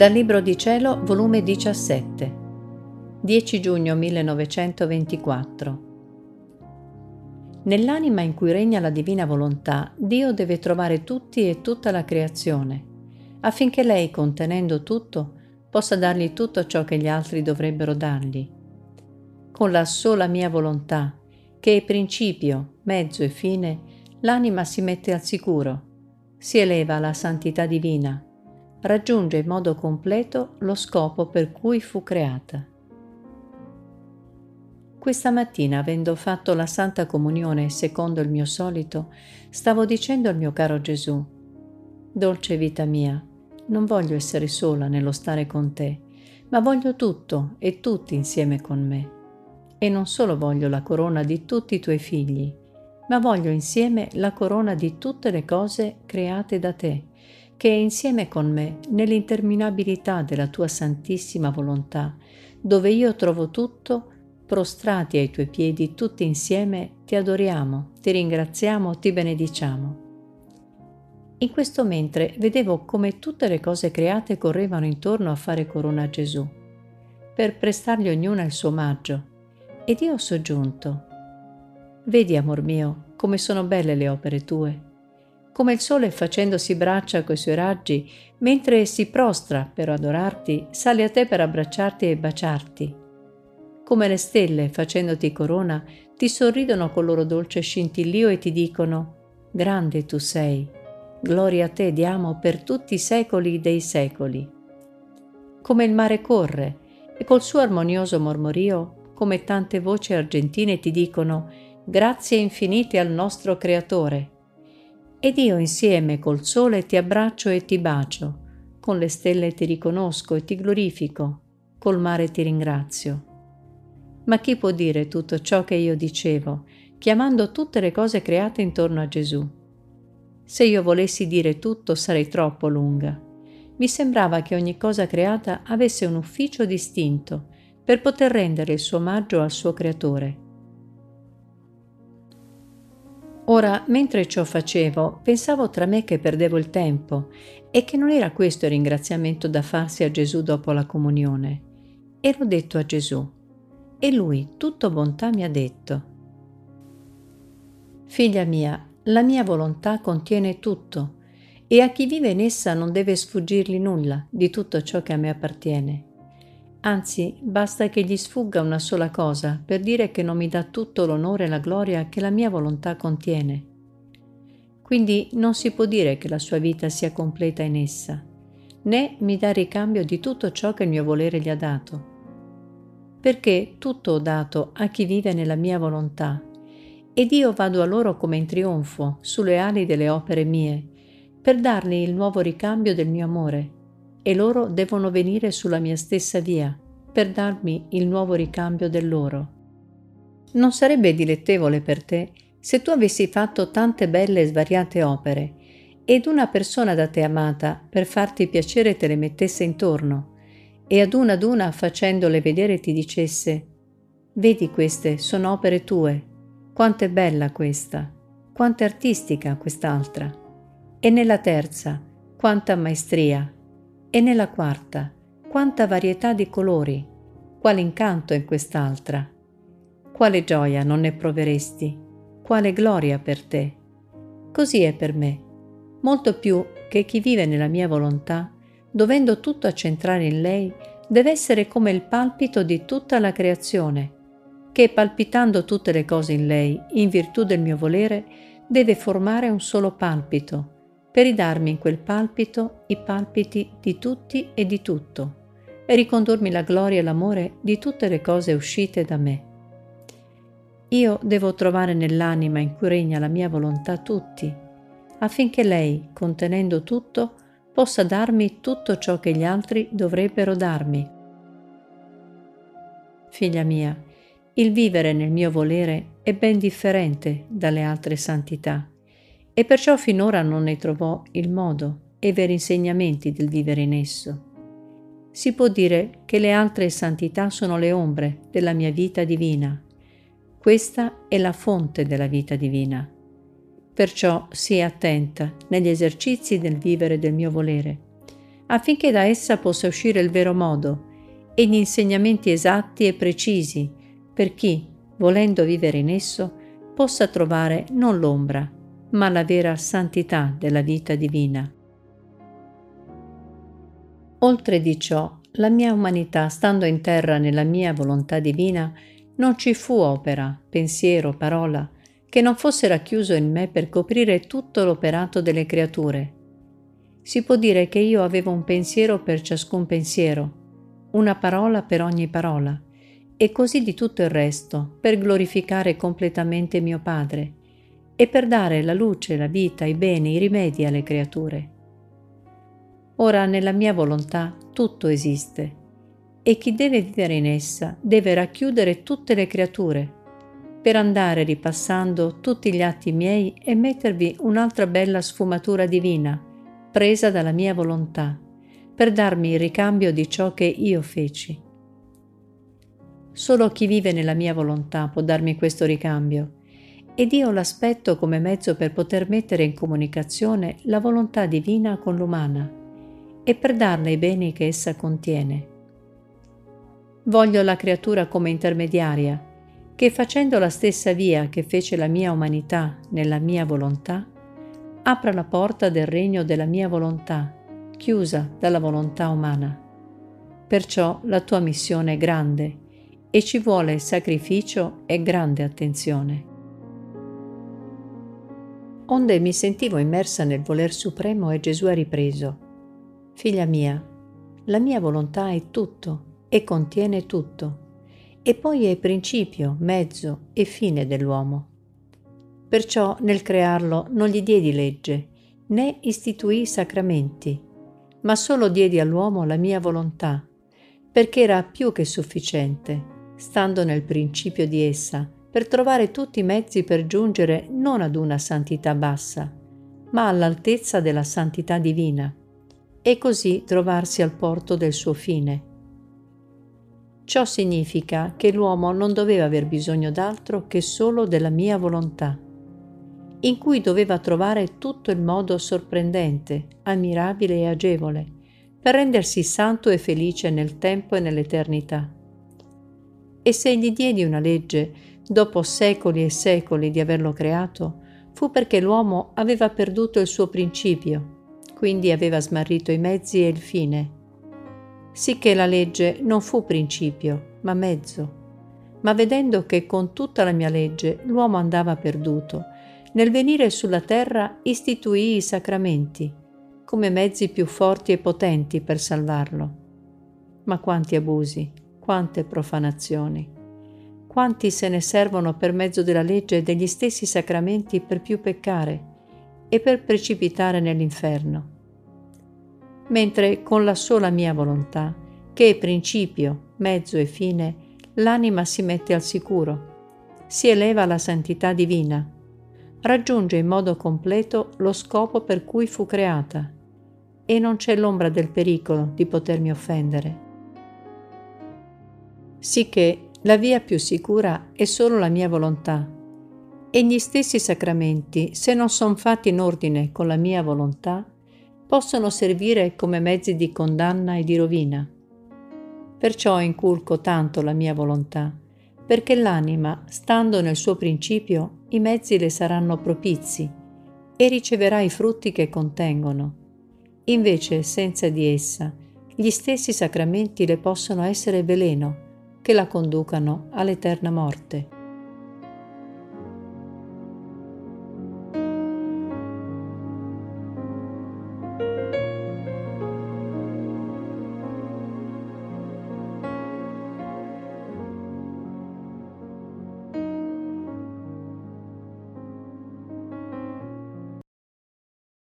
Dal Libro di Cielo, volume 17, 10 giugno 1924. Nell'anima in cui regna la divina volontà, Dio deve trovare tutti e tutta la creazione, affinché lei, contenendo tutto, possa dargli tutto ciò che gli altri dovrebbero dargli. Con la sola mia volontà, che è principio, mezzo e fine, l'anima si mette al sicuro, si eleva alla santità divina, raggiunge in modo completo lo scopo per cui fu creata. Questa mattina, avendo fatto la Santa Comunione secondo il mio solito, stavo dicendo al mio caro Gesù, Dolce vita mia, non voglio essere sola nello stare con te, ma voglio tutto e tutti insieme con me. E non solo voglio la corona di tutti i tuoi figli, ma voglio insieme la corona di tutte le cose create da te che insieme con me nell'interminabilità della tua santissima volontà, dove io trovo tutto, prostrati ai tuoi piedi tutti insieme, ti adoriamo, ti ringraziamo, ti benediciamo. In questo mentre vedevo come tutte le cose create correvano intorno a fare corona a Gesù, per prestargli ognuna il suo omaggio, ed io ho soggiunto, Vedi, amor mio, come sono belle le opere tue come il sole facendosi braccia coi suoi raggi, mentre si prostra per adorarti, sale a te per abbracciarti e baciarti. Come le stelle, facendoti corona, ti sorridono col loro dolce scintillio e ti dicono, Grande tu sei, gloria a te diamo per tutti i secoli dei secoli. Come il mare corre, e col suo armonioso mormorio, come tante voci argentine ti dicono, Grazie infinite al nostro Creatore ed io insieme col sole ti abbraccio e ti bacio, con le stelle ti riconosco e ti glorifico, col mare ti ringrazio. Ma chi può dire tutto ciò che io dicevo, chiamando tutte le cose create intorno a Gesù? Se io volessi dire tutto sarei troppo lunga. Mi sembrava che ogni cosa creata avesse un ufficio distinto per poter rendere il suo omaggio al suo creatore Ora, mentre ciò facevo, pensavo tra me che perdevo il tempo e che non era questo il ringraziamento da farsi a Gesù dopo la comunione. Ero detto a Gesù e lui, tutto bontà, mi ha detto, Figlia mia, la mia volontà contiene tutto e a chi vive in essa non deve sfuggirgli nulla di tutto ciò che a me appartiene. Anzi, basta che gli sfugga una sola cosa per dire che non mi dà tutto l'onore e la gloria che la mia volontà contiene. Quindi non si può dire che la sua vita sia completa in essa, né mi dà ricambio di tutto ciò che il mio volere gli ha dato. Perché tutto ho dato a chi vive nella mia volontà, ed io vado a loro come in trionfo sulle ali delle opere mie, per dargli il nuovo ricambio del mio amore e loro devono venire sulla mia stessa via per darmi il nuovo ricambio del loro. Non sarebbe dilettevole per te se tu avessi fatto tante belle e svariate opere ed una persona da te amata per farti piacere te le mettesse intorno e ad una ad una facendole vedere ti dicesse Vedi queste sono opere tue, quanto è bella questa, quanto è artistica quest'altra, e nella terza, quanta maestria, e nella quarta, quanta varietà di colori, quale incanto in quest'altra. Quale gioia non ne proveresti, quale gloria per te. Così è per me, molto più che chi vive nella mia volontà, dovendo tutto accentrare in lei, deve essere come il palpito di tutta la creazione, che palpitando tutte le cose in lei, in virtù del mio volere, deve formare un solo palpito, per ridarmi in quel palpito i palpiti di tutti e di tutto, e ricondurmi la gloria e l'amore di tutte le cose uscite da me. Io devo trovare nell'anima in cui regna la mia volontà tutti, affinché lei, contenendo tutto, possa darmi tutto ciò che gli altri dovrebbero darmi. Figlia mia, il vivere nel mio volere è ben differente dalle altre santità e perciò finora non ne trovò il modo e veri insegnamenti del vivere in esso. Si può dire che le altre santità sono le ombre della mia vita divina. Questa è la fonte della vita divina. Perciò sii attenta negli esercizi del vivere del mio volere, affinché da essa possa uscire il vero modo e gli insegnamenti esatti e precisi per chi, volendo vivere in esso, possa trovare non l'ombra, ma la vera santità della vita divina. Oltre di ciò, la mia umanità, stando in terra nella mia volontà divina, non ci fu opera, pensiero, parola, che non fosse racchiuso in me per coprire tutto l'operato delle creature. Si può dire che io avevo un pensiero per ciascun pensiero, una parola per ogni parola, e così di tutto il resto, per glorificare completamente mio Padre e per dare la luce, la vita, i beni, i rimedi alle creature. Ora nella mia volontà tutto esiste e chi deve vivere in essa deve racchiudere tutte le creature per andare ripassando tutti gli atti miei e mettervi un'altra bella sfumatura divina presa dalla mia volontà per darmi il ricambio di ciò che io feci. Solo chi vive nella mia volontà può darmi questo ricambio ed io l'aspetto come mezzo per poter mettere in comunicazione la volontà divina con l'umana e per darle i beni che essa contiene. Voglio la creatura come intermediaria, che facendo la stessa via che fece la mia umanità nella mia volontà, apra la porta del regno della mia volontà, chiusa dalla volontà umana. Perciò la tua missione è grande e ci vuole sacrificio e grande attenzione. Onde mi sentivo immersa nel voler supremo e Gesù ha ripreso. Figlia mia, la mia volontà è tutto e contiene tutto, e poi è principio, mezzo e fine dell'uomo. Perciò nel crearlo non gli diedi legge, né istituì sacramenti, ma solo diedi all'uomo la mia volontà, perché era più che sufficiente, stando nel principio di essa, per trovare tutti i mezzi per giungere non ad una santità bassa, ma all'altezza della santità divina e così trovarsi al porto del suo fine. Ciò significa che l'uomo non doveva aver bisogno d'altro che solo della mia volontà, in cui doveva trovare tutto il modo sorprendente, ammirabile e agevole, per rendersi santo e felice nel tempo e nell'eternità. E se gli diedi una legge, dopo secoli e secoli di averlo creato, fu perché l'uomo aveva perduto il suo principio quindi aveva smarrito i mezzi e il fine. Sicché la legge non fu principio, ma mezzo. Ma vedendo che con tutta la mia legge l'uomo andava perduto, nel venire sulla terra istituì i sacramenti come mezzi più forti e potenti per salvarlo. Ma quanti abusi, quante profanazioni. Quanti se ne servono per mezzo della legge e degli stessi sacramenti per più peccare e per precipitare nell'inferno. Mentre con la sola mia volontà, che è principio, mezzo e fine, l'anima si mette al sicuro, si eleva alla santità divina, raggiunge in modo completo lo scopo per cui fu creata e non c'è l'ombra del pericolo di potermi offendere. Sicché la via più sicura è solo la mia volontà e gli stessi sacramenti, se non sono fatti in ordine con la mia volontà, possono servire come mezzi di condanna e di rovina. Perciò inculco tanto la mia volontà, perché l'anima, stando nel suo principio, i mezzi le saranno propizi e riceverà i frutti che contengono. Invece, senza di essa, gli stessi sacramenti le possono essere veleno, che la conducano all'eterna morte.